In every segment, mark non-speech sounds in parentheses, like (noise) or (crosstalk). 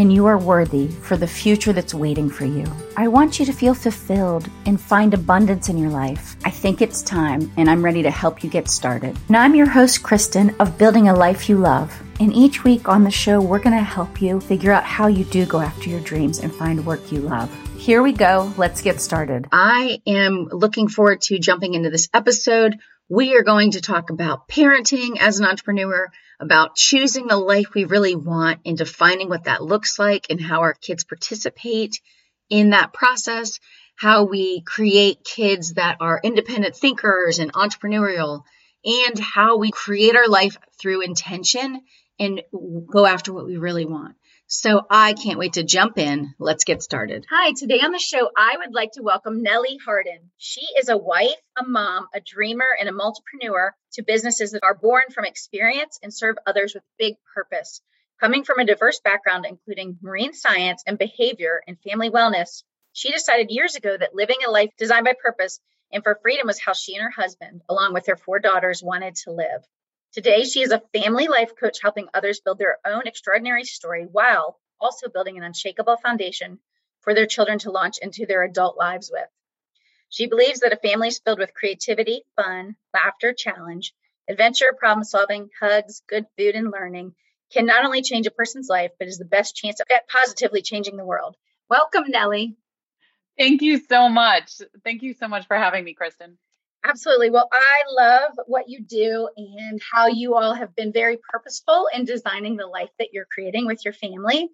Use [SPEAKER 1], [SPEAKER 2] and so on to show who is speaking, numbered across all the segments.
[SPEAKER 1] and you are worthy for the future that's waiting for you. I want you to feel fulfilled and find abundance in your life. I think it's time, and I'm ready to help you get started. Now, I'm your host, Kristen, of Building a Life You Love. And each week on the show, we're going to help you figure out how you do go after your dreams and find work you love. Here we go. Let's get started.
[SPEAKER 2] I am looking forward to jumping into this episode. We are going to talk about parenting as an entrepreneur about choosing the life we really want and defining what that looks like and how our kids participate in that process, how we create kids that are independent thinkers and entrepreneurial, and how we create our life through intention and go after what we really want. So I can't wait to jump in. Let's get started. Hi, today on the show, I would like to welcome Nellie Harden. She is a wife, a mom, a dreamer, and a multipreneur to businesses that are born from experience and serve others with big purpose. Coming from a diverse background, including marine science and behavior and family wellness, she decided years ago that living a life designed by purpose and for freedom was how she and her husband, along with their four daughters, wanted to live. Today, she is a family life coach helping others build their own extraordinary story while also building an unshakable foundation for their children to launch into their adult lives with. She believes that a family is filled with creativity, fun, laughter, challenge, adventure, problem solving, hugs, good food, and learning can not only change a person's life, but is the best chance at positively changing the world. Welcome, Nellie.
[SPEAKER 3] Thank you so much. Thank you so much for having me, Kristen.
[SPEAKER 2] Absolutely. Well, I love what you do and how you all have been very purposeful in designing the life that you're creating with your family.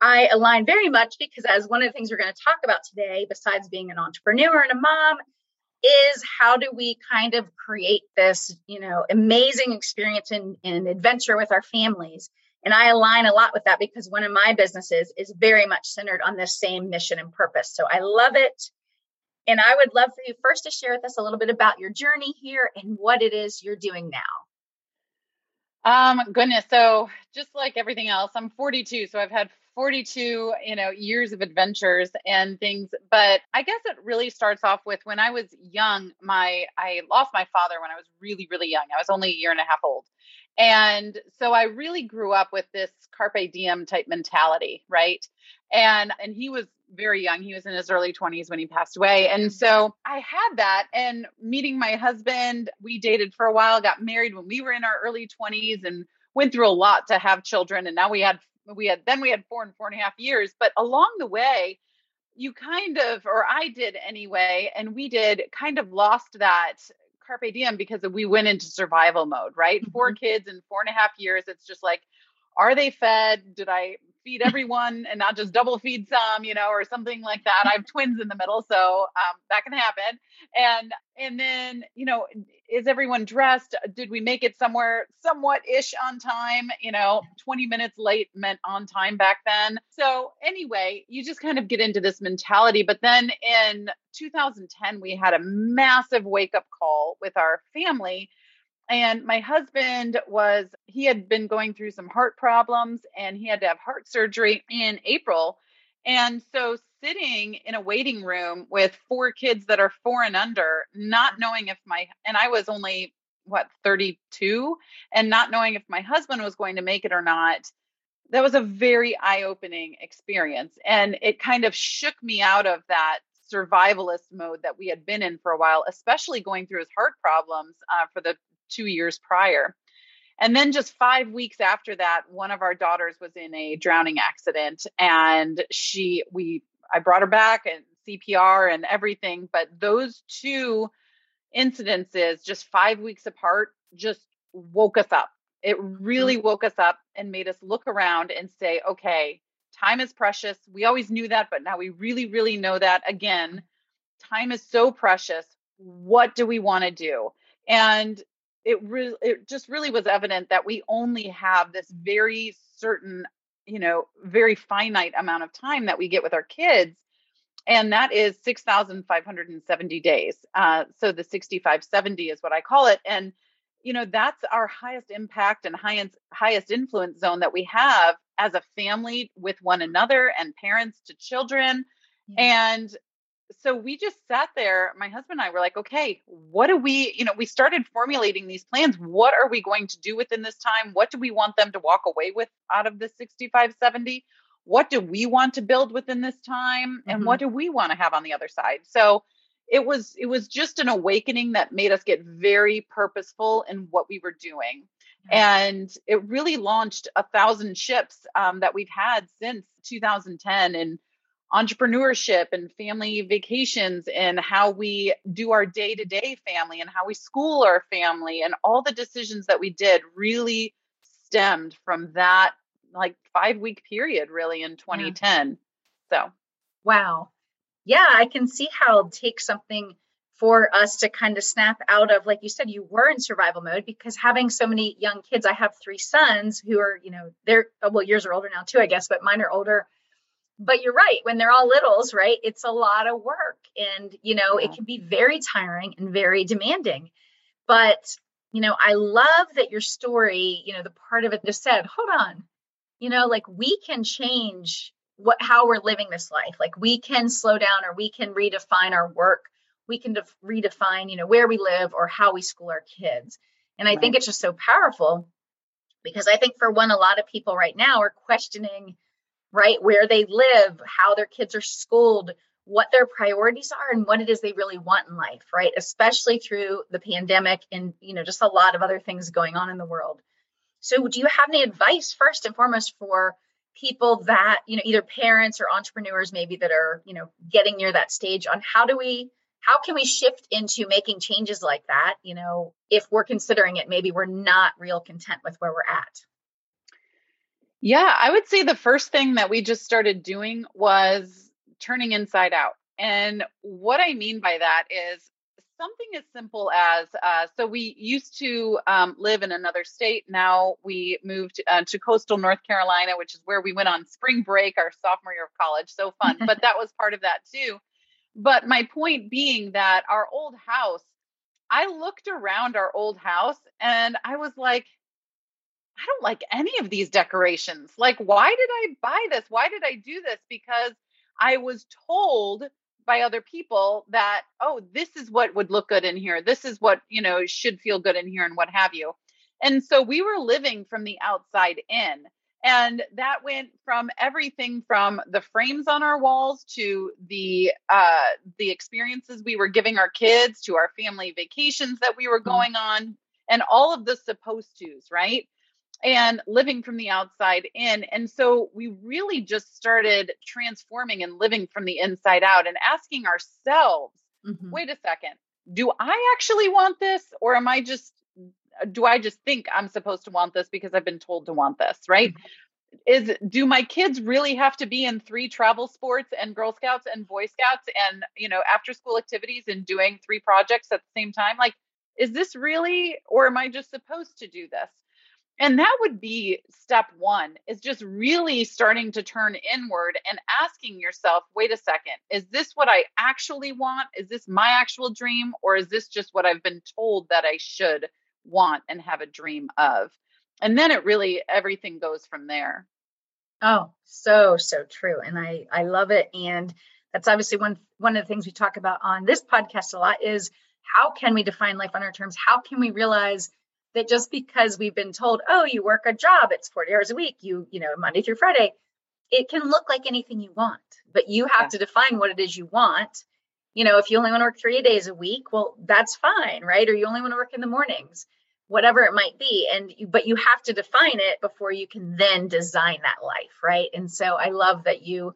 [SPEAKER 2] I align very much because, as one of the things we're going to talk about today, besides being an entrepreneur and a mom, is how do we kind of create this, you know, amazing experience and, and adventure with our families. And I align a lot with that because one of my businesses is very much centered on this same mission and purpose. So I love it. And I would love for you first to share with us a little bit about your journey here and what it is you're doing now.
[SPEAKER 3] Um, goodness. So just like everything else, I'm 42, so I've had 42, you know, years of adventures and things. But I guess it really starts off with when I was young, my I lost my father when I was really, really young. I was only a year and a half old. And so I really grew up with this carpe diem type mentality, right? And and he was very young. He was in his early 20s when he passed away. And so I had that. And meeting my husband, we dated for a while, got married when we were in our early 20s and went through a lot to have children. And now we had, we had, then we had four and four and a half years. But along the way, you kind of, or I did anyway, and we did kind of lost that carpe diem because we went into survival mode, right? Mm-hmm. Four kids in four and a half years. It's just like, are they fed? Did I feed everyone and not just double feed some, you know, or something like that. I have twins in the middle, so um, that can happen. And and then, you know, is everyone dressed? Did we make it somewhere somewhat ish on time? You know, 20 minutes late meant on time back then. So anyway, you just kind of get into this mentality. But then in 2010, we had a massive wake up call with our family and my husband was, he had been going through some heart problems and he had to have heart surgery in April. And so, sitting in a waiting room with four kids that are four and under, not knowing if my, and I was only, what, 32, and not knowing if my husband was going to make it or not, that was a very eye opening experience. And it kind of shook me out of that survivalist mode that we had been in for a while, especially going through his heart problems uh, for the two years prior. And then just five weeks after that, one of our daughters was in a drowning accident, and she we I brought her back and CPR and everything. But those two incidences, just five weeks apart, just woke us up. It really mm-hmm. woke us up and made us look around and say, okay, time is precious. We always knew that, but now we really, really know that again. Time is so precious. What do we want to do? And it really it just really was evident that we only have this very certain you know very finite amount of time that we get with our kids and that is 6570 days uh, so the 6570 is what i call it and you know that's our highest impact and highest highest influence zone that we have as a family with one another and parents to children yeah. and so we just sat there my husband and i were like okay what do we you know we started formulating these plans. What are we going to do within this time? What do we want them to walk away with out of the 65 70 what do we want to build within this time? And mm-hmm. what do we want to have on the other side? So it was it was just an awakening that made us get very purposeful in what we were doing. And it really launched a thousand ships um, that we've had since 2010 and entrepreneurship and family vacations and how we do our day-to-day family and how we school our family and all the decisions that we did really stemmed from that like five week period really in 2010 yeah. so.
[SPEAKER 2] Wow. Yeah i can see how it takes something for us to kind of snap out of like you said you were in survival mode because having so many young kids i have three sons who are you know they're well years are older now too i guess but mine are older but you're right when they're all littles right it's a lot of work and you know yeah. it can be very tiring and very demanding but you know i love that your story you know the part of it just said hold on you know like we can change what how we're living this life like we can slow down or we can redefine our work we can def- redefine you know where we live or how we school our kids and i right. think it's just so powerful because i think for one a lot of people right now are questioning right? Where they live, how their kids are schooled, what their priorities are and what it is they really want in life, right? Especially through the pandemic and, you know, just a lot of other things going on in the world. So, do you have any advice first and foremost for people that, you know, either parents or entrepreneurs maybe that are, you know, getting near that stage on how do we how can we shift into making changes like that, you know, if we're considering it maybe we're not real content with where we're at?
[SPEAKER 3] Yeah, I would say the first thing that we just started doing was turning inside out. And what I mean by that is something as simple as uh, so we used to um, live in another state. Now we moved uh, to coastal North Carolina, which is where we went on spring break our sophomore year of college. So fun. (laughs) but that was part of that too. But my point being that our old house, I looked around our old house and I was like, I don't like any of these decorations. Like, why did I buy this? Why did I do this? Because I was told by other people that, oh, this is what would look good in here. This is what, you know, should feel good in here and what have you. And so we were living from the outside in. And that went from everything from the frames on our walls to the uh, the experiences we were giving our kids to our family vacations that we were mm-hmm. going on and all of the supposed tos, right? And living from the outside in. And so we really just started transforming and living from the inside out and asking ourselves, mm-hmm. wait a second, do I actually want this? Or am I just, do I just think I'm supposed to want this because I've been told to want this? Right. Mm-hmm. Is do my kids really have to be in three travel sports and Girl Scouts and Boy Scouts and, you know, after school activities and doing three projects at the same time? Like, is this really, or am I just supposed to do this? And that would be step one is just really starting to turn inward and asking yourself, wait a second, is this what I actually want? Is this my actual dream? Or is this just what I've been told that I should want and have a dream of? And then it really, everything goes from there.
[SPEAKER 2] Oh, so, so true. And I, I love it. And that's obviously one, one of the things we talk about on this podcast a lot is how can we define life on our terms? How can we realize that just because we've been told, oh, you work a job, it's 40 hours a week, you, you know, Monday through Friday, it can look like anything you want, but you have yeah. to define what it is you want. You know, if you only want to work three days a week, well, that's fine, right? Or you only want to work in the mornings, whatever it might be. And you, but you have to define it before you can then design that life, right? And so I love that you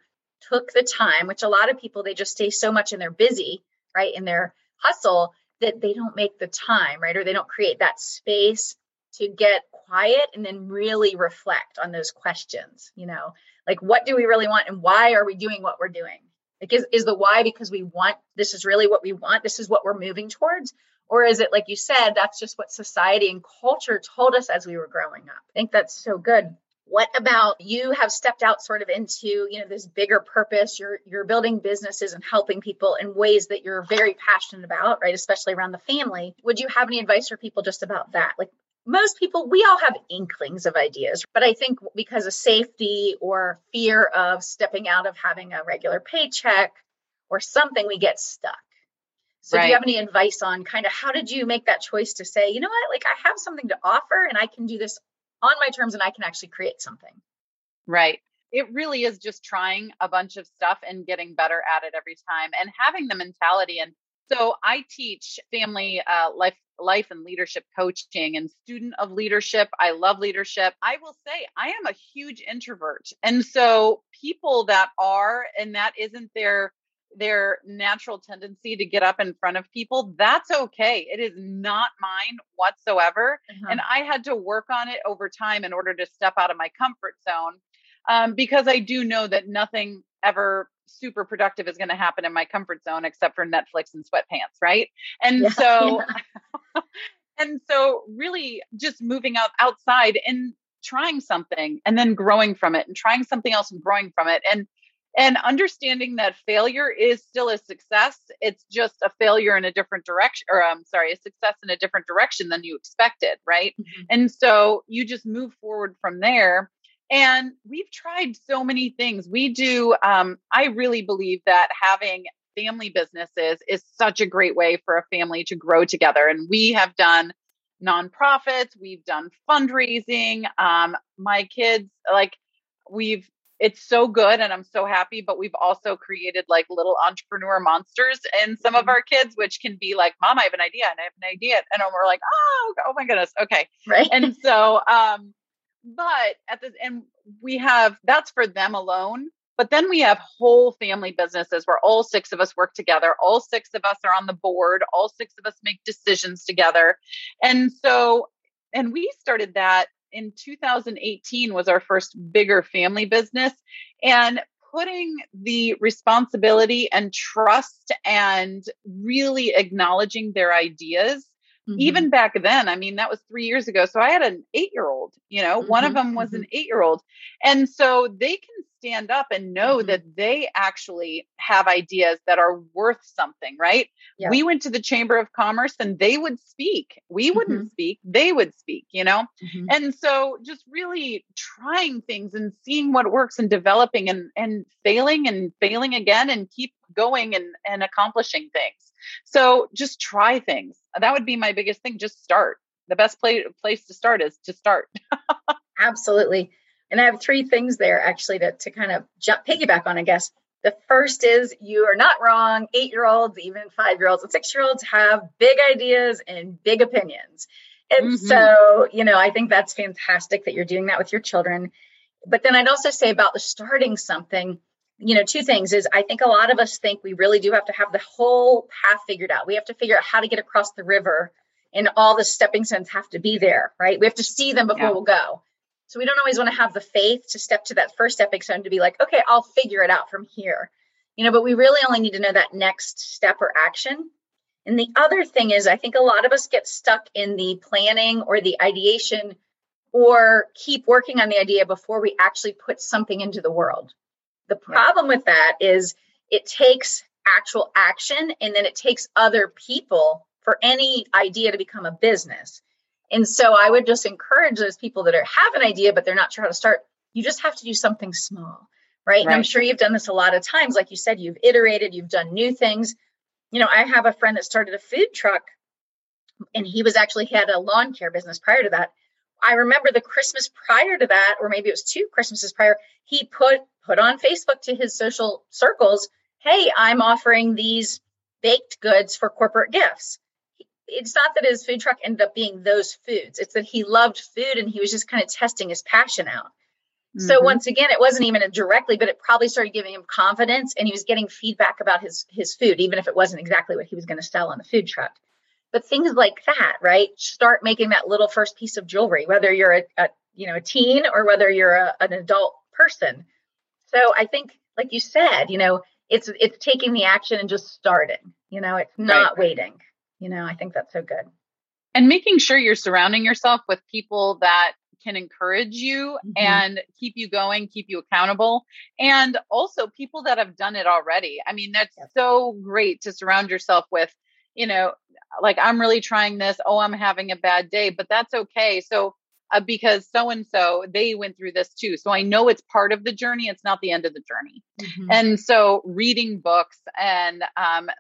[SPEAKER 2] took the time, which a lot of people, they just stay so much in their busy, right? In their hustle that they don't make the time, right? Or they don't create that space to get quiet and then really reflect on those questions, you know, like what do we really want and why are we doing what we're doing? Like, is, is the why because we want this is really what we want? This is what we're moving towards? Or is it, like you said, that's just what society and culture told us as we were growing up? I think that's so good. What about you have stepped out sort of into you know this bigger purpose? You're you're building businesses and helping people in ways that you're very passionate about right? Especially around the family. Would you have any advice for people just about that? Like most people we all have inklings of ideas but i think because of safety or fear of stepping out of having a regular paycheck or something we get stuck. So right. do you have any advice on kind of how did you make that choice to say you know what? Like i have something to offer and i can do this on my terms and I can actually create something.
[SPEAKER 3] Right. It really is just trying a bunch of stuff and getting better at it every time and having the mentality. And so I teach family uh, life life and leadership coaching and student of leadership. I love leadership. I will say I am a huge introvert. And so people that are and that isn't their their natural tendency to get up in front of people, that's okay. It is not mine whatsoever. Uh-huh. And I had to work on it over time in order to step out of my comfort zone um, because I do know that nothing ever super productive is going to happen in my comfort zone except for Netflix and sweatpants, right? And yeah, so, yeah. (laughs) and so really just moving out outside and trying something and then growing from it and trying something else and growing from it. And and understanding that failure is still a success it's just a failure in a different direction or i'm sorry a success in a different direction than you expected right? Mm-hmm. and so you just move forward from there. And we've tried so many things. We do um, i really believe that having family businesses is such a great way for a family to grow together. And we have done nonprofits we've done fundraising um, my kids like we've it's so good and I'm so happy. But we've also created like little entrepreneur monsters in some of mm-hmm. our kids, which can be like, Mom, I have an idea and I have an idea. And we're like, oh, oh my goodness. Okay.
[SPEAKER 2] Right.
[SPEAKER 3] And so, um, but at the and we have that's for them alone. But then we have whole family businesses where all six of us work together. All six of us are on the board. All six of us make decisions together. And so, and we started that in 2018 was our first bigger family business and putting the responsibility and trust and really acknowledging their ideas Mm-hmm. Even back then, I mean, that was three years ago. So I had an eight year old, you know, mm-hmm. one of mm-hmm, them was mm-hmm. an eight year old. And so they can stand up and know mm-hmm. that they actually have ideas that are worth something, right? Yep. We went to the Chamber of Commerce and they would speak. We wouldn't mm-hmm. speak, they would speak, you know? And so just really trying things and seeing what works and developing and, and failing and failing again and keep going and, and accomplishing things. So just try things. That would be my biggest thing. Just start. The best place place to start is to start. (laughs)
[SPEAKER 2] Absolutely. And I have three things there actually to, to kind of jump piggyback on, I guess. The first is you are not wrong. Eight year olds, even five year olds, and six year olds have big ideas and big opinions. And mm-hmm. so, you know, I think that's fantastic that you're doing that with your children. But then I'd also say about the starting something, you know, two things is I think a lot of us think we really do have to have the whole path figured out. We have to figure out how to get across the river and all the stepping stones have to be there, right? We have to see them before yeah. we'll go. So we don't always want to have the faith to step to that first stepping stone to be like, okay, I'll figure it out from here. You know, but we really only need to know that next step or action. And the other thing is, I think a lot of us get stuck in the planning or the ideation or keep working on the idea before we actually put something into the world. The problem with that is it takes actual action and then it takes other people for any idea to become a business. And so I would just encourage those people that are, have an idea, but they're not sure how to start. You just have to do something small, right? right? And I'm sure you've done this a lot of times. Like you said, you've iterated, you've done new things. You know, I have a friend that started a food truck and he was actually, he had a lawn care business prior to that. I remember the Christmas prior to that, or maybe it was two Christmases prior, he put put on Facebook to his social circles, hey, I'm offering these baked goods for corporate gifts. It's not that his food truck ended up being those foods. It's that he loved food and he was just kind of testing his passion out. Mm-hmm. So once again, it wasn't even directly, but it probably started giving him confidence and he was getting feedback about his his food, even if it wasn't exactly what he was going to sell on the food truck. But things like that, right? Start making that little first piece of jewelry, whether you're a, a you know a teen or whether you're a, an adult person. So I think, like you said, you know, it's it's taking the action and just starting. You know, it's not right. waiting. You know, I think that's so good.
[SPEAKER 3] And making sure you're surrounding yourself with people that can encourage you mm-hmm. and keep you going, keep you accountable. And also people that have done it already. I mean, that's yep. so great to surround yourself with, you know, like I'm really trying this. Oh, I'm having a bad day, but that's okay. So uh, because so and so they went through this too. So I know it's part of the journey. It's not the end of the journey. Mm-hmm. And so reading books and um,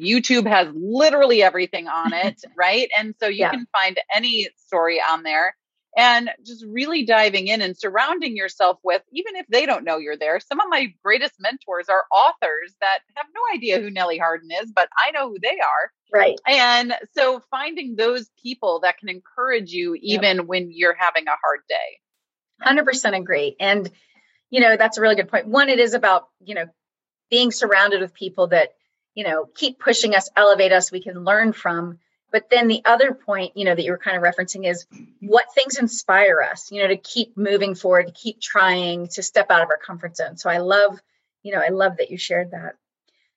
[SPEAKER 3] YouTube has literally everything on it, (laughs) right? And so you yeah. can find any story on there and just really diving in and surrounding yourself with, even if they don't know you're there. Some of my greatest mentors are authors that have no idea who Nellie Harden is, but I know who they are.
[SPEAKER 2] Right.
[SPEAKER 3] And so finding those people that can encourage you even yep. when you're having a hard day.
[SPEAKER 2] 100% agree. And, you know, that's a really good point. One, it is about, you know, being surrounded with people that, you know, keep pushing us, elevate us, we can learn from but then the other point, you know, that you were kind of referencing is what things inspire us, you know, to keep moving forward, to keep trying to step out of our comfort zone. So I love, you know, I love that you shared that.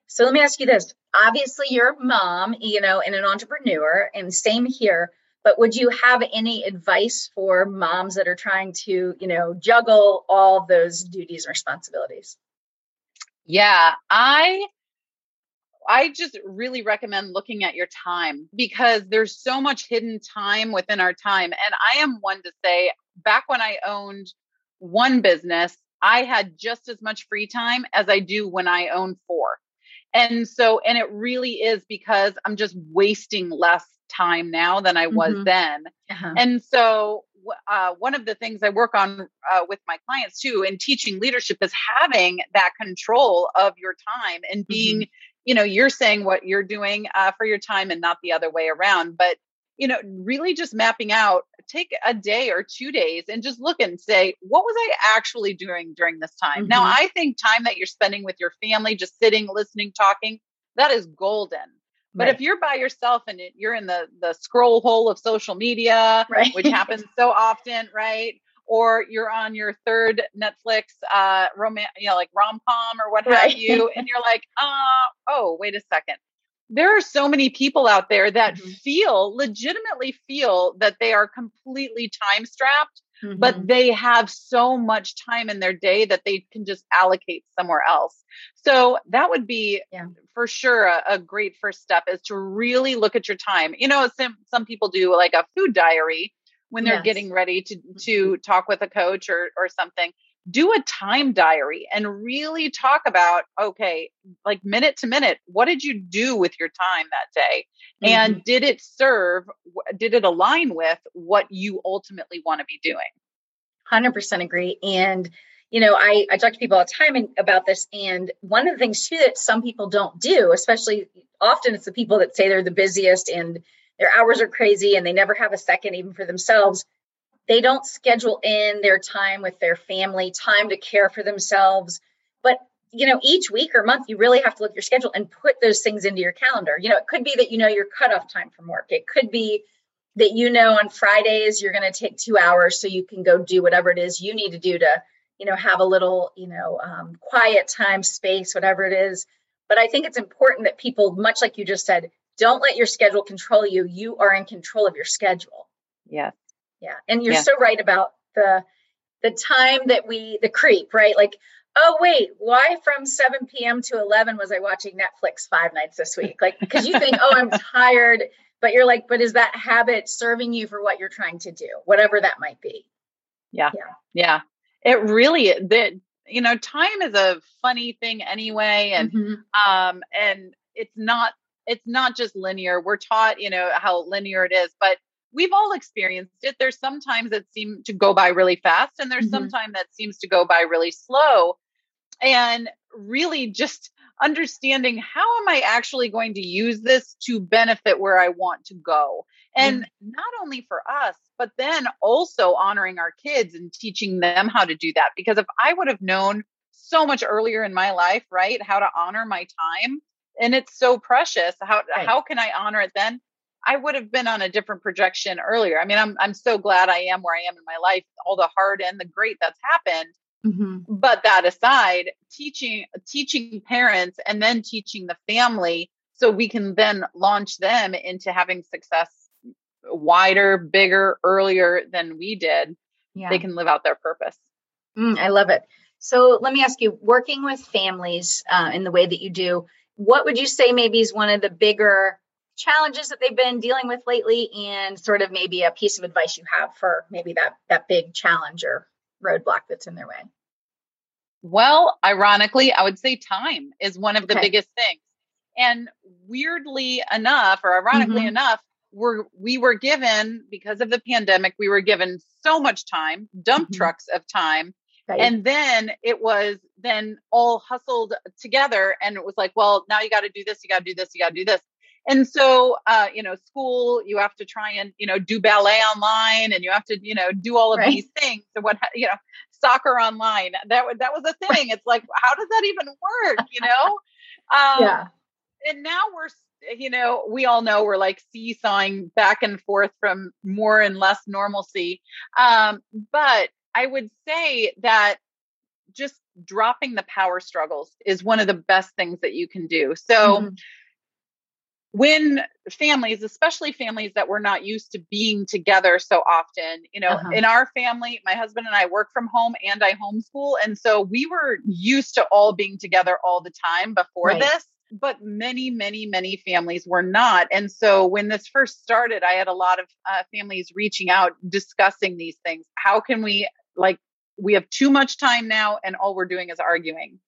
[SPEAKER 2] So let me ask you this. Obviously, you're a mom, you know, and an entrepreneur, and same here. But would you have any advice for moms that are trying to, you know, juggle all those duties and responsibilities?
[SPEAKER 3] Yeah, I I just really recommend looking at your time because there's so much hidden time within our time. And I am one to say, back when I owned one business, I had just as much free time as I do when I own four. And so, and it really is because I'm just wasting less time now than I was mm-hmm. then. Uh-huh. And so, uh, one of the things I work on uh, with my clients too in teaching leadership is having that control of your time and being mm-hmm you know you're saying what you're doing uh, for your time and not the other way around but you know really just mapping out take a day or two days and just look and say what was i actually doing during this time mm-hmm. now i think time that you're spending with your family just sitting listening talking that is golden but right. if you're by yourself and you're in the the scroll hole of social media right. which happens so often right or you're on your third Netflix uh romance, you know, like rom com or what right. have you, and you're like, uh, oh, wait a second. There are so many people out there that mm-hmm. feel legitimately feel that they are completely time strapped, mm-hmm. but they have so much time in their day that they can just allocate somewhere else. So that would be yeah. for sure a, a, great first step is to really look at your time. You know, some some people do like a food diary when they're yes. getting ready to to mm-hmm. talk with a coach or or something do a time diary and really talk about okay like minute to minute what did you do with your time that day mm-hmm. and did it serve did it align with what you ultimately want to be doing
[SPEAKER 2] 100% agree and you know I, I talk to people all the time about this and one of the things too that some people don't do especially often it's the people that say they're the busiest and their hours are crazy and they never have a second even for themselves they don't schedule in their time with their family time to care for themselves. But you know each week or month you really have to look at your schedule and put those things into your calendar. You know it could be that you know your cutoff time from work. It could be that you know on fridays you're going to take two hours so you can go do whatever it is you need to do to you know have a little you know um, quiet time space whatever it is. But i think it's important that people much like you just said don't let your schedule control you. You are in control of your schedule.
[SPEAKER 3] Yeah.
[SPEAKER 2] Yeah. And you're yeah. so right about the the time that we the creep, right? Like, oh wait, why from 7 p.m. to 11 was I watching Netflix five nights this week? Like, because you think, oh, I'm (laughs) tired, but you're like, but is that habit serving you for what you're trying to do, whatever that might be?
[SPEAKER 3] Yeah. Yeah. Yeah. It really that you know, time is a funny thing anyway, and mm-hmm. um, and it's not it's not just linear. We're taught, you know, how linear it is, but we've all experienced it. There's sometimes that seem to go by really fast, and there's mm-hmm. sometimes that seems to go by really slow. And really just understanding how am I actually going to use this to benefit where I want to go. And mm-hmm. not only for us, but then also honoring our kids and teaching them how to do that. Because if I would have known so much earlier in my life, right, how to honor my time, and it's so precious. How right. how can I honor it then? I would have been on a different projection earlier. I mean, I'm I'm so glad I am where I am in my life, all the hard and the great that's happened. Mm-hmm. But that aside, teaching teaching parents and then teaching the family so we can then launch them into having success wider, bigger, earlier than we did, yeah. they can live out their purpose.
[SPEAKER 2] Mm, I love it. So let me ask you, working with families uh, in the way that you do, what would you say maybe is one of the bigger challenges that they've been dealing with lately, and sort of maybe a piece of advice you have for maybe that that big challenge or roadblock that's in their way?
[SPEAKER 3] Well, ironically, I would say time is one of the okay. biggest things. And weirdly enough, or ironically mm-hmm. enough, we're, we were given, because of the pandemic, we were given so much time, dump mm-hmm. trucks of time. Right. And then it was then all hustled together. And it was like, well, now you got to do this, you got to do this, you got to do this. And so, uh, you know, school, you have to try and, you know, do ballet online and you have to, you know, do all of right. these things. So what, you know, soccer online, that, that was a thing. It's like, how does that even work? (laughs) You know? Um, yeah. And now we're, you know, we all know we're like seesawing back and forth from more and less normalcy. Um, but I would say that just dropping the power struggles is one of the best things that you can do. So, mm-hmm when families, especially families that were not used to being together so often, you know, uh-huh. in our family, my husband and I work from home and I homeschool. And so we were used to all being together all the time before right. this. But many, many, many families were not. And so when this first started, I had a lot of uh, families reaching out, discussing these things. How can we, like, we have too much time now, and all we're doing is arguing.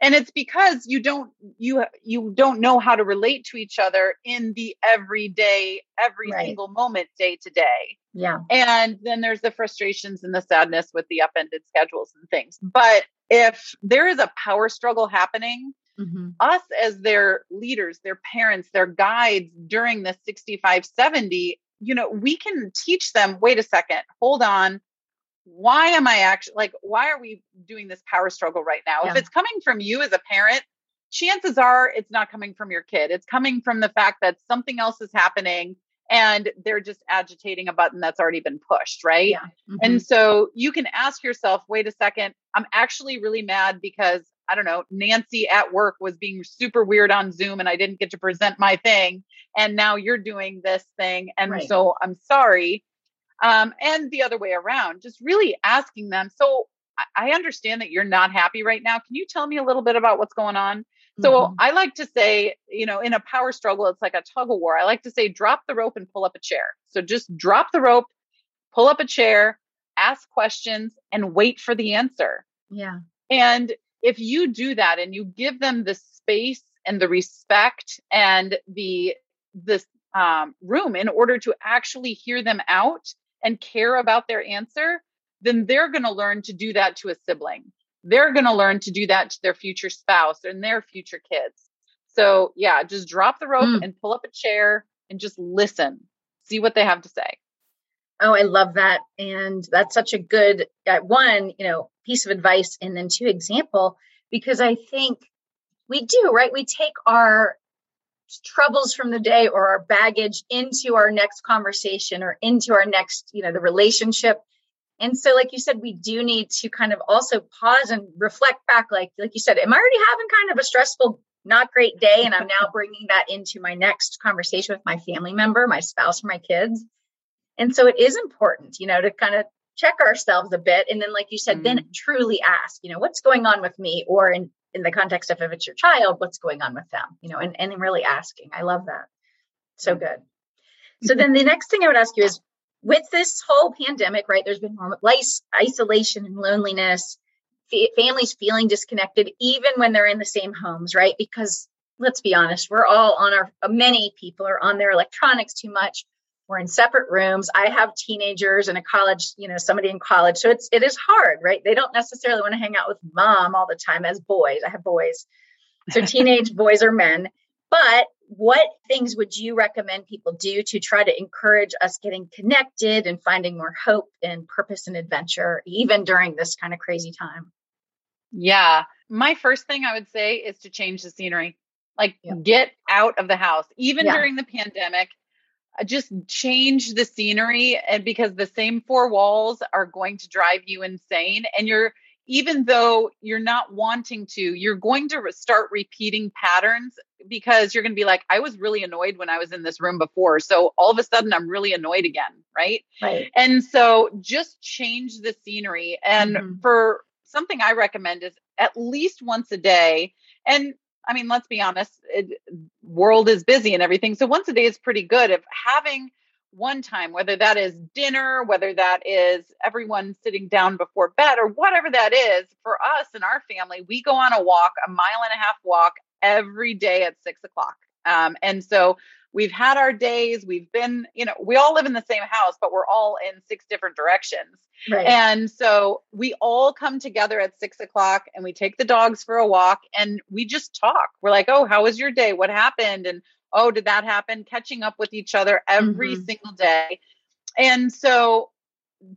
[SPEAKER 3] And it's because you don't you you don't know how to relate to each other in the everyday every right. single moment day to day.
[SPEAKER 2] Yeah.
[SPEAKER 3] And then there's the frustrations and the sadness with the upended schedules and things. But if there is a power struggle happening mm-hmm. us as their leaders their parents their guides during the 65 70 you know we can teach them wait a second hold on why am I actually like, why are we doing this power struggle right now? Yeah. If it's coming from you as a parent, chances are it's not coming from your kid. It's coming from the fact that something else is happening and they're just agitating a button that's already been pushed, right? Yeah. Mm-hmm. And so you can ask yourself, wait a second, I'm actually really mad because I don't know, Nancy at work was being super weird on Zoom and I didn't get to present my thing. And now you're doing this thing. And right. so I'm sorry um, and the other way around, just really asking them. So I understand that you're not happy right now. Can you tell me a little bit about what's going on? So mm-hmm. I like to say, you know, in a power struggle, it's like a tug of war. I like to say, drop the rope and pull up a chair. So just drop the rope, pull up a chair, ask questions, and wait for the answer.
[SPEAKER 2] Yeah.
[SPEAKER 3] And if you do that and you give them the space and the respect and the the um, room in order to actually hear them out and care about their answer, then they're going to learn to do that to a sibling. They're going to learn to do that to their future spouse and their future kids. So, yeah, just drop the rope mm. and pull up a chair and just listen, see what they have to say.
[SPEAKER 2] Oh, I love that. And that's such a good uh, one, you know, piece of advice and then two example because I think we do, right? We take our troubles from the day or our baggage into our next conversation or into our next, you know, the relationship. And so, like you said, we do need to kind of also pause and reflect back. Like, like you said, am I already having kind of a stressful, not great day? And I'm now (laughs) bringing that into my next conversation with my family member, my spouse, or my kids. And so it is important, you know, to kind of check ourselves a bit. And then, like you said, mm then truly ask, you know, what's going on with me? Or in in the context of if it's your child, what's going on with them, you know, and, and really asking. I love that. So mm-hmm. good. So then the next thing I would ask you is with this whole pandemic, right? There's been more isolation and loneliness, families feeling disconnected, even when they're in the same homes, right? Because let's be honest, we're all on our, many people are on their electronics too much we're in separate rooms. I have teenagers and a college you know somebody in college. So it's it is hard right? They don't necessarily want to hang out with mom all the time as boys. I have boys. So (laughs) teenage boys or men. But what things would you recommend people do to try to encourage us getting connected and finding more hope and purpose and adventure even during this kind of crazy time?
[SPEAKER 3] Yeah. My first thing i would say is to change the scenery. Like yeah. get out of the house. Even yeah. during the pandemic just change the scenery and because the same four walls are going to drive you insane and you're even though you're not wanting to, you're going to start repeating patterns because you're going to be like, I was really annoyed when I was in this room before. So all of a sudden, I'm really annoyed again. Right.
[SPEAKER 2] Right.
[SPEAKER 3] And so just change the scenery. And mm-hmm. for something I recommend is at least once a day. And I mean, let's be honest, it, world is busy and everything. So once a day is pretty good. If having one time, whether that is dinner, whether that is everyone sitting down before bed, or whatever that is, for us and our family, we go on a walk, a mile and a half walk every day at six o'clock. Um, and so we've had our days, we've been, you know, we all live in the same house, but we're all in six different directions. Right. And so we all come together at six o'clock and we take the dogs for a walk and we just talk. We're like, oh, how was your day? What happened? And oh, did that happen? Catching up with each other every mm-hmm. single day. And so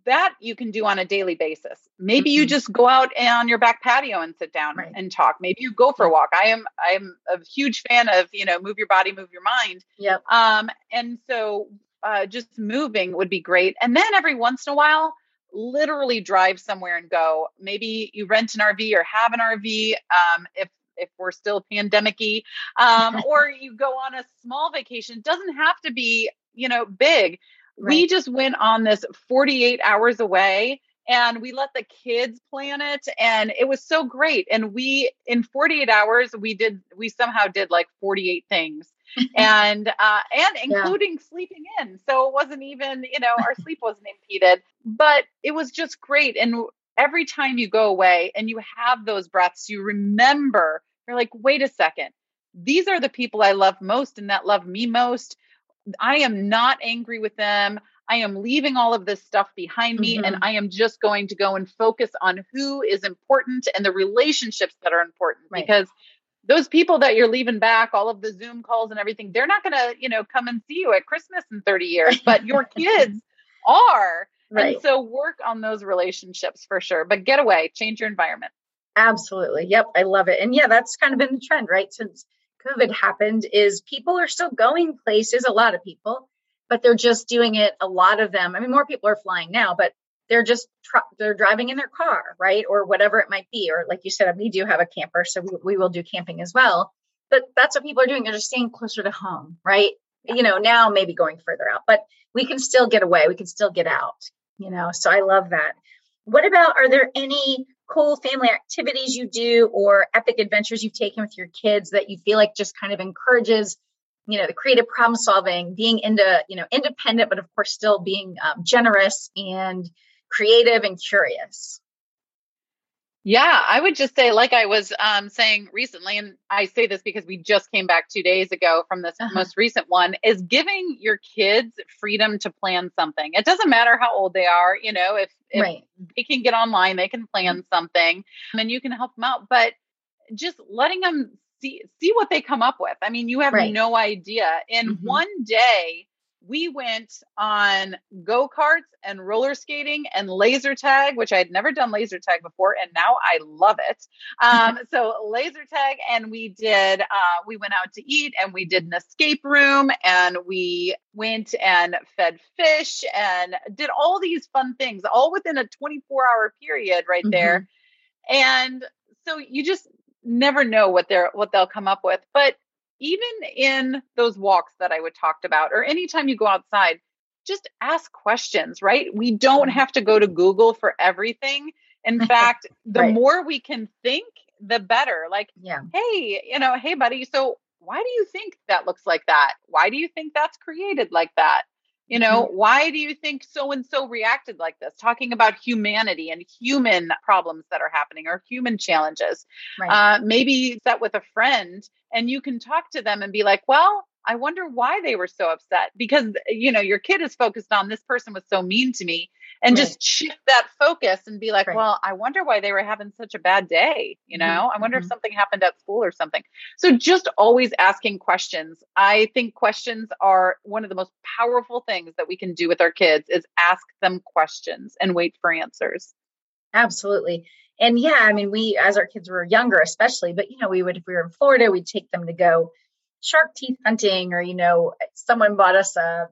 [SPEAKER 3] that you can do on a daily basis. Maybe mm-hmm. you just go out on your back patio and sit down right. and talk. Maybe you go for a walk. I am I am a huge fan of, you know, move your body, move your mind.
[SPEAKER 2] Yep.
[SPEAKER 3] Um and so uh just moving would be great. And then every once in a while literally drive somewhere and go. Maybe you rent an RV or have an RV. Um, if if we're still pandemicy, um, (laughs) or you go on a small vacation. It doesn't have to be, you know, big. Right. We just went on this 48 hours away and we let the kids plan it and it was so great and we in 48 hours we did we somehow did like 48 things (laughs) and uh and including yeah. sleeping in so it wasn't even you know our sleep wasn't impeded but it was just great and every time you go away and you have those breaths you remember you're like, wait a second. These are the people I love most and that love me most. I am not angry with them. I am leaving all of this stuff behind me mm-hmm. and I am just going to go and focus on who is important and the relationships that are important right. because those people that you're leaving back, all of the Zoom calls and everything, they're not going to, you know, come and see you at Christmas in 30 years, (laughs) but your kids are. Right. And so work on those relationships for sure. But get away, change your environment.
[SPEAKER 2] Absolutely. Yep. I love it. And yeah, that's kind of been the trend, right? Since COVID happened is people are still going places, a lot of people, but they're just doing it. A lot of them, I mean, more people are flying now, but they're just, tr- they're driving in their car, right? Or whatever it might be. Or like you said, we do have a camper, so we, we will do camping as well. But that's what people are doing. They're just staying closer to home, right? You know, now maybe going further out, but we can still get away. We can still get out, you know? So I love that. What about, are there any cool family activities you do or epic adventures you've taken with your kids that you feel like just kind of encourages you know the creative problem solving being into you know independent but of course still being um, generous and creative and curious
[SPEAKER 3] yeah, I would just say, like I was um, saying recently, and I say this because we just came back two days ago from this uh-huh. most recent one, is giving your kids freedom to plan something. It doesn't matter how old they are, you know, if, if right. they can get online, they can plan mm-hmm. something and you can help them out. But just letting them see see what they come up with. I mean, you have right. no idea. In mm-hmm. one day, we went on go karts and roller skating and laser tag, which I had never done laser tag before, and now I love it. Um, (laughs) so laser tag, and we did. Uh, we went out to eat, and we did an escape room, and we went and fed fish, and did all these fun things, all within a 24 hour period, right mm-hmm. there. And so you just never know what they're what they'll come up with, but even in those walks that I would talked about, or anytime you go outside, just ask questions, right? We don't have to go to Google for everything. In (laughs) fact, the right. more we can think, the better. Like, yeah. hey, you know, hey, buddy, so why do you think that looks like that? Why do you think that's created like that? You know, mm-hmm. why do you think so and so reacted like this? Talking about humanity and human problems that are happening or human challenges. Right. Uh, maybe set with a friend and you can talk to them and be like, well, I wonder why they were so upset because, you know, your kid is focused on this person was so mean to me and right. just shift that focus and be like, right. well, I wonder why they were having such a bad day. You mm-hmm. know, mm-hmm. I wonder mm-hmm. if something happened at school or something. So just always asking questions. I think questions are one of the most powerful things that we can do with our kids is ask them questions and wait for answers.
[SPEAKER 2] Absolutely. And yeah, I mean, we, as our kids were younger, especially, but you know, we would, if we were in Florida, we'd take them to go shark teeth hunting or you know someone bought us a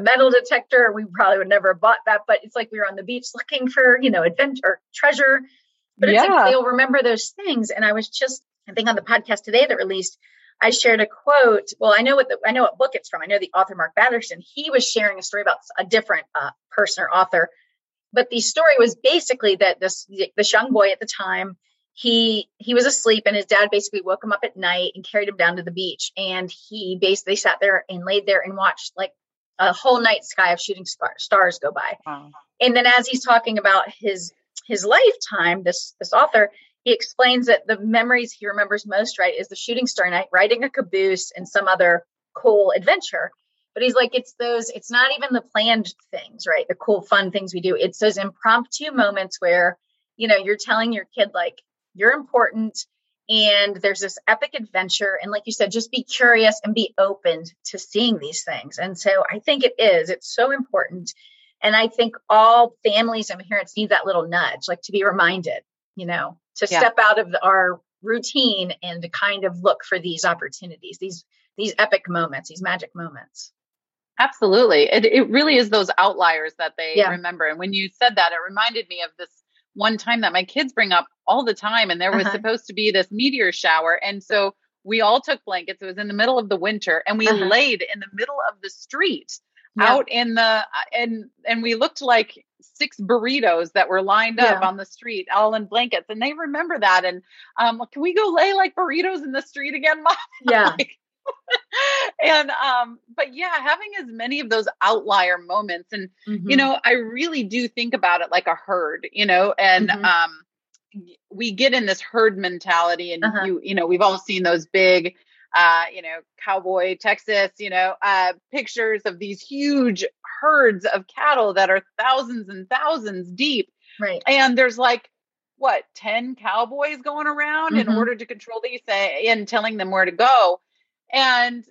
[SPEAKER 2] metal detector we probably would never have bought that but it's like we were on the beach looking for you know adventure treasure but it's yeah. like they'll remember those things. And I was just, I think on the podcast today that released, I shared a quote. Well, I know what the, I know what book it's from. I know the author Mark Batterson. He was sharing a story about a different uh, person or author, but the story was basically that this this young boy at the time he he was asleep and his dad basically woke him up at night and carried him down to the beach and he basically sat there and laid there and watched like a whole night sky of shooting stars go by. Wow. And then as he's talking about his his lifetime, this this author, he explains that the memories he remembers most, right, is the shooting star night, riding a caboose, and some other cool adventure. But he's like, it's those, it's not even the planned things, right? The cool, fun things we do. It's those impromptu moments where, you know, you're telling your kid, like, you're important and there's this epic adventure. And like you said, just be curious and be open to seeing these things. And so I think it is, it's so important. And I think all families and parents need that little nudge, like to be reminded, you know, to yeah. step out of the, our routine and to kind of look for these opportunities, these these epic moments, these magic moments.
[SPEAKER 3] Absolutely. It, it really is those outliers that they yeah. remember. And when you said that, it reminded me of this one time that my kids bring up all the time. And there was uh-huh. supposed to be this meteor shower. And so we all took blankets. It was in the middle of the winter and we uh-huh. laid in the middle of the street yeah. out in the and and we looked like six burritos that were lined up yeah. on the street all in blankets and they remember that and um can we go lay like burritos in the street again mom (laughs)
[SPEAKER 2] yeah
[SPEAKER 3] like, and um but yeah having as many of those outlier moments and mm-hmm. you know i really do think about it like a herd you know and mm-hmm. um we get in this herd mentality and uh-huh. you you know we've all seen those big uh, you know, cowboy Texas, you know, uh, pictures of these huge herds of cattle that are thousands and thousands deep.
[SPEAKER 2] Right.
[SPEAKER 3] And there's like, what, 10 cowboys going around mm-hmm. in order to control these and telling them where to go. And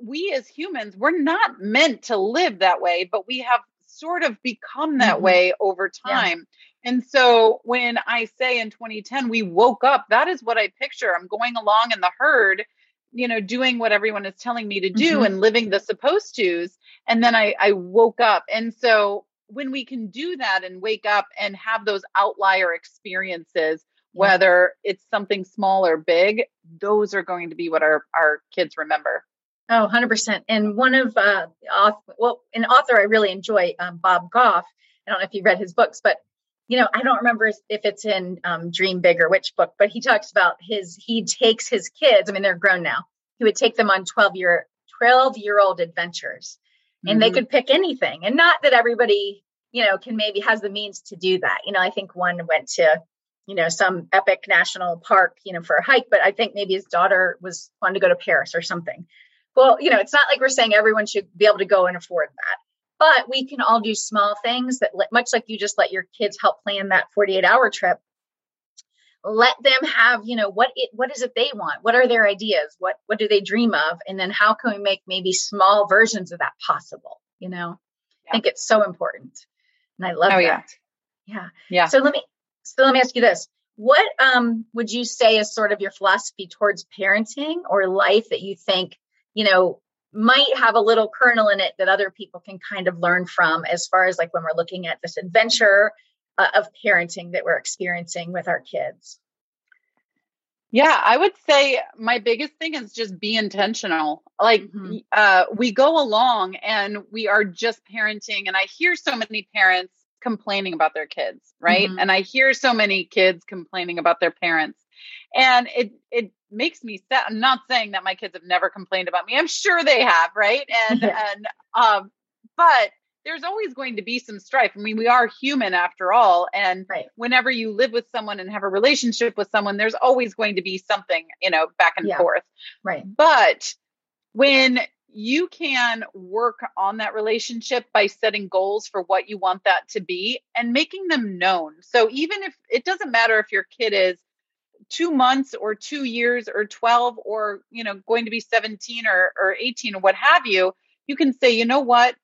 [SPEAKER 3] we as humans, we're not meant to live that way, but we have sort of become that mm-hmm. way over time. Yeah. And so when I say in 2010, we woke up, that is what I picture. I'm going along in the herd you know doing what everyone is telling me to do mm-hmm. and living the supposed to's and then I, I woke up and so when we can do that and wake up and have those outlier experiences whether it's something small or big those are going to be what our, our kids remember
[SPEAKER 2] oh 100% and one of uh well an author i really enjoy um, bob goff i don't know if you read his books but you know, I don't remember if it's in um, Dream Big or which book, but he talks about his, he takes his kids, I mean, they're grown now. He would take them on 12 year, 12 year old adventures and mm-hmm. they could pick anything. And not that everybody, you know, can maybe has the means to do that. You know, I think one went to, you know, some epic national park, you know, for a hike, but I think maybe his daughter was wanted to go to Paris or something. Well, you know, it's not like we're saying everyone should be able to go and afford that but we can all do small things that, much like you just let your kids help plan that 48 hour trip, let them have, you know, what it, what is it they want? What are their ideas? What, what do they dream of? And then how can we make maybe small versions of that possible? You know, yeah. I think it's so important. And I love oh, that.
[SPEAKER 3] Yeah.
[SPEAKER 2] yeah.
[SPEAKER 3] Yeah.
[SPEAKER 2] So let me, so let me ask you this. What um, would you say is sort of your philosophy towards parenting or life that you think, you know, might have a little kernel in it that other people can kind of learn from as far as like when we're looking at this adventure uh, of parenting that we're experiencing with our kids
[SPEAKER 3] yeah i would say my biggest thing is just be intentional like mm-hmm. uh, we go along and we are just parenting and i hear so many parents complaining about their kids right mm-hmm. and i hear so many kids complaining about their parents and it it makes me sad. I'm not saying that my kids have never complained about me. I'm sure they have, right? (laughs) And yeah. and um, but there's always going to be some strife. I mean, we are human after all. And right. whenever you live with someone and have a relationship with someone, there's always going to be something, you know, back and yeah. forth.
[SPEAKER 2] Right.
[SPEAKER 3] But when you can work on that relationship by setting goals for what you want that to be and making them known. So even if it doesn't matter if your kid is two months or two years or 12 or you know going to be 17 or, or 18 or what have you you can say you know what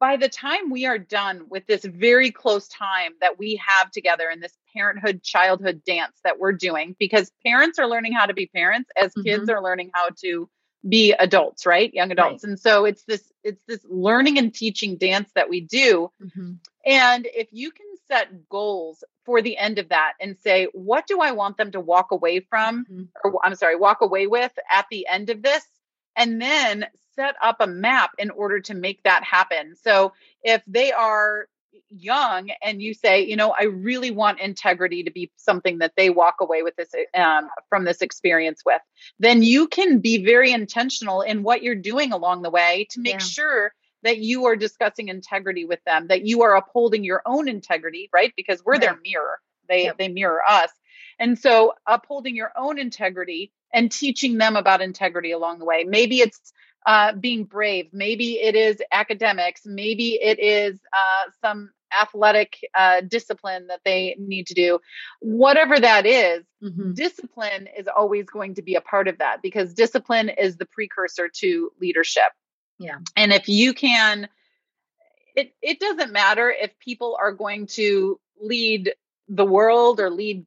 [SPEAKER 3] by the time we are done with this very close time that we have together in this parenthood childhood dance that we're doing because parents are learning how to be parents as mm-hmm. kids are learning how to be adults right young adults right. and so it's this it's this learning and teaching dance that we do mm-hmm. And if you can set goals for the end of that and say, what do I want them to walk away from, mm-hmm. or I'm sorry, walk away with at the end of this? And then set up a map in order to make that happen. So if they are young and you say, you know, I really want integrity to be something that they walk away with this um, from this experience with, then you can be very intentional in what you're doing along the way to make yeah. sure that you are discussing integrity with them, that you are upholding your own integrity, right? Because we're their mirror. They yep. they mirror us. And so upholding your own integrity and teaching them about integrity along the way. Maybe it's uh, being brave. Maybe it is academics. Maybe it is uh, some athletic uh, discipline that they need to do. Whatever that is, mm-hmm. discipline is always going to be a part of that because discipline is the precursor to leadership.
[SPEAKER 2] Yeah.
[SPEAKER 3] And if you can, it, it doesn't matter if people are going to lead the world or lead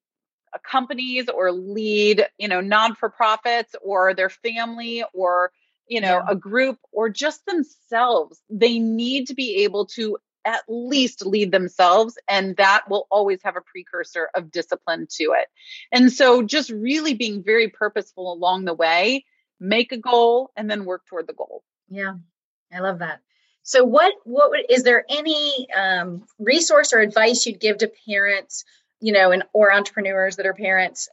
[SPEAKER 3] companies or lead, you know, non for profits or their family or you know, yeah. a group or just themselves. They need to be able to at least lead themselves, and that will always have a precursor of discipline to it. And so, just really being very purposeful along the way, make a goal and then work toward the goal.
[SPEAKER 2] Yeah, I love that. So, what what would, is there any um, resource or advice you'd give to parents, you know, and or entrepreneurs that are parents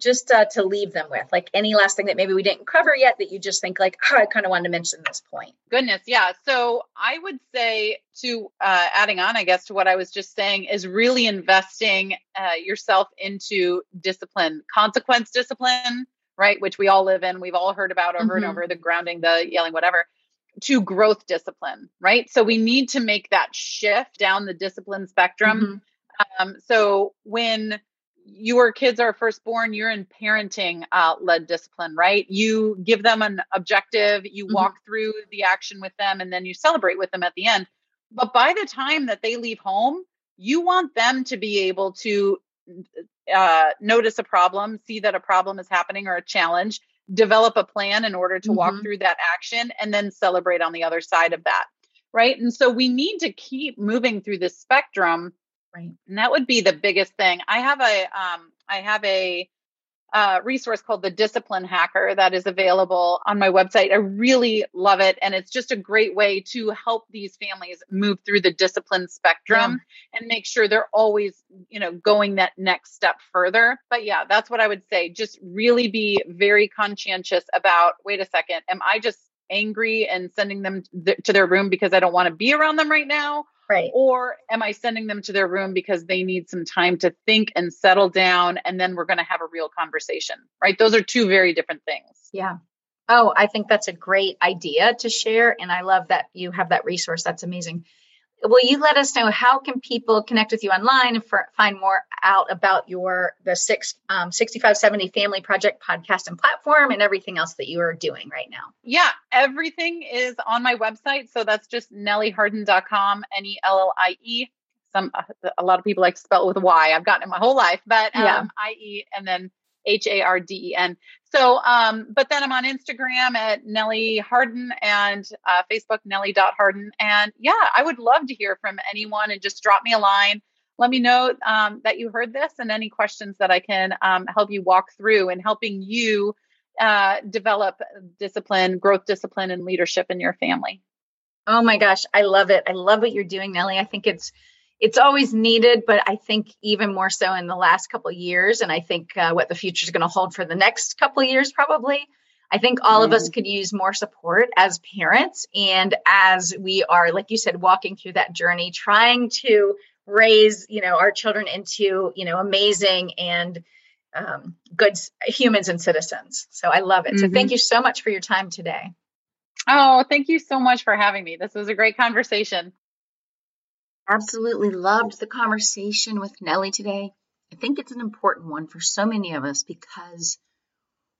[SPEAKER 2] just uh, to leave them with like any last thing that maybe we didn't cover yet that you just think like oh, i kind of wanted to mention this point.
[SPEAKER 3] Goodness yeah. So i would say to uh, adding on i guess to what i was just saying is really investing uh, yourself into discipline consequence discipline right which we all live in. We've all heard about over mm-hmm. and over the grounding the yelling whatever to growth discipline right? So we need to make that shift down the discipline spectrum. Mm-hmm. um, so when your kids are first born, you're in parenting uh, led discipline, right? You give them an objective, you mm-hmm. walk through the action with them, and then you celebrate with them at the end. But by the time that they leave home, you want them to be able to uh, notice a problem, see that a problem is happening or a challenge, develop a plan in order to mm-hmm. walk through that action, and then celebrate on the other side of that. Right. And so we need to keep moving through this spectrum
[SPEAKER 2] Right.
[SPEAKER 3] And that would be the biggest thing. I have a um I have a uh, resource called the Discipline Hacker that is available on my website. I really love it. And it's just a great way to help these families move through the discipline spectrum yeah. and make sure they're always, you know, going that next step further. But yeah, that's what I would say. Just really be very conscientious about wait a second, am I just angry and sending them th- to their room because I don't want to be around them right now?
[SPEAKER 2] Right.
[SPEAKER 3] Or am I sending them to their room because they need some time to think and settle down and then we're going to have a real conversation? Right? Those are two very different things.
[SPEAKER 2] Yeah. Oh, I think that's a great idea to share and I love that you have that resource. That's amazing will you let us know how can people connect with you online and for, find more out about your the six um, 6570 family project podcast and platform and everything else that you are doing right now?
[SPEAKER 3] Yeah everything is on my website. So that's just nellieharden.com n-e-l-l-i-e some a lot of people like to spell it with a y. I've gotten it my whole life but um, yeah. i-e and then H A R D E N. So, um, but then I'm on Instagram at Nellie Harden and uh, Facebook Nellie.Harden. And yeah, I would love to hear from anyone and just drop me a line. Let me know um, that you heard this and any questions that I can um, help you walk through and helping you uh, develop discipline, growth discipline, and leadership in your family.
[SPEAKER 2] Oh my gosh, I love it. I love what you're doing, Nellie. I think it's it's always needed, but I think even more so in the last couple years, and I think uh, what the future is going to hold for the next couple years, probably. I think all mm. of us mm. could use more support as parents, and as we are, like you said, walking through that journey, trying to raise, you know, our children into, you know, amazing and um, good humans and citizens. So I love it. Mm-hmm. So thank mm-hmm. you so much for your time today.
[SPEAKER 3] Oh, thank you so much for having me. This was a great conversation.
[SPEAKER 2] Absolutely loved the conversation with Nellie today. I think it's an important one for so many of us because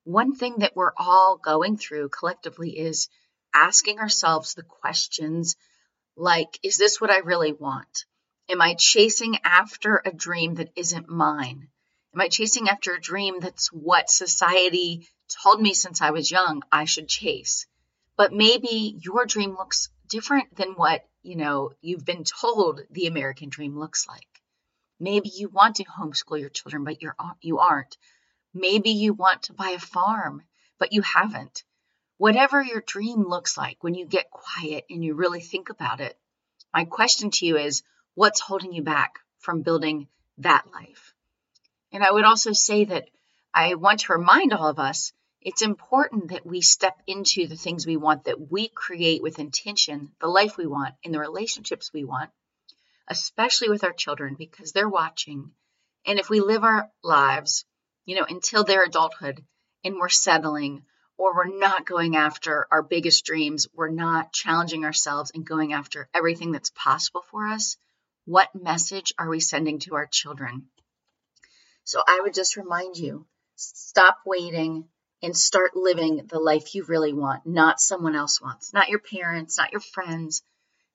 [SPEAKER 2] one thing that we're all going through collectively is asking ourselves the questions like, is this what I really want? Am I chasing after a dream that isn't mine? Am I chasing after a dream that's what society told me since I was young I should chase? But maybe your dream looks different than what
[SPEAKER 1] you know, you've been told the American dream looks like. Maybe you want to homeschool your children, but you're you aren't. Maybe you want to buy a farm, but you haven't. Whatever your dream looks like when you get quiet and you really think about it, my question to you is what's holding you back from building that life? And I would also say that I want to remind all of us it's important that we step into the things we want, that we create with intention the life we want and the relationships we want, especially with our children because they're watching. And if we live our lives, you know, until their adulthood and we're settling or we're not going after our biggest dreams, we're not challenging ourselves and going after everything that's possible for us, what message are we sending to our children? So I would just remind you stop waiting and start living the life you really want, not someone else wants, not your parents, not your friends,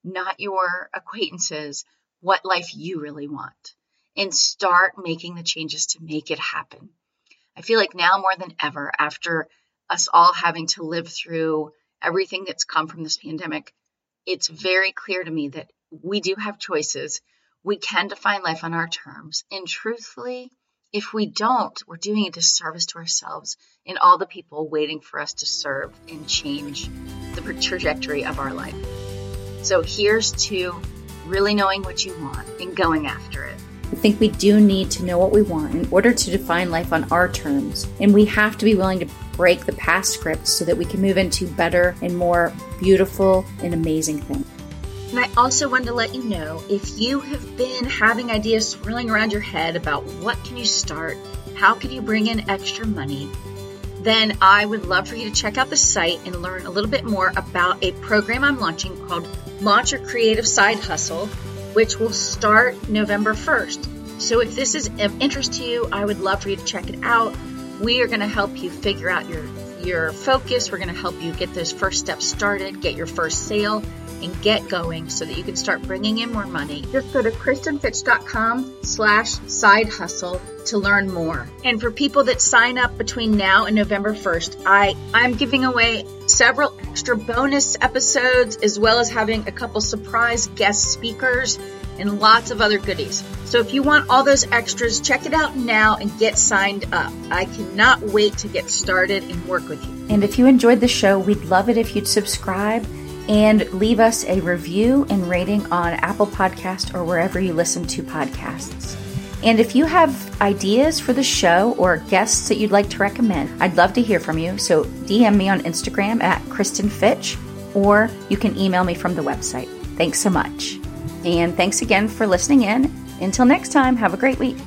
[SPEAKER 1] not your acquaintances, what life you really want. And start making the changes to make it happen. I feel like now more than ever, after us all having to live through everything that's come from this pandemic, it's very clear to me that we do have choices. We can define life on our terms. And truthfully, if we don't, we're doing a disservice to ourselves and all the people waiting for us to serve and change the trajectory of our life. So here's to really knowing what you want and going after it.
[SPEAKER 4] I think we do need to know what we want in order to define life on our terms. And we have to be willing to break the past script so that we can move into better and more beautiful and amazing things.
[SPEAKER 1] And I also wanted to let you know if you have been having ideas swirling around your head about what can you start, how can you bring in extra money, then I would love for you to check out the site and learn a little bit more about a program I'm launching called Launch Your Creative Side Hustle, which will start November 1st. So if this is of interest to you, I would love for you to check it out. We are going to help you figure out your your focus. We're going to help you get those first steps started, get your first sale, and get going so that you can start bringing in more money, just go to kristenfitch.com slash side hustle to learn more. And for people that sign up between now and November 1st, I, I'm giving away several extra bonus episodes as well as having a couple surprise guest speakers and lots of other goodies. So if you want all those extras, check it out now and get signed up. I cannot wait to get started and work with you.
[SPEAKER 4] And if you enjoyed the show, we'd love it if you'd subscribe and leave us a review and rating on Apple Podcast or wherever you listen to podcasts. And if you have ideas for the show or guests that you'd like to recommend, I'd love to hear from you. So DM me on Instagram at Kristin Fitch, or you can email me from the website. Thanks so much. And thanks again for listening in. Until next time, have a great week.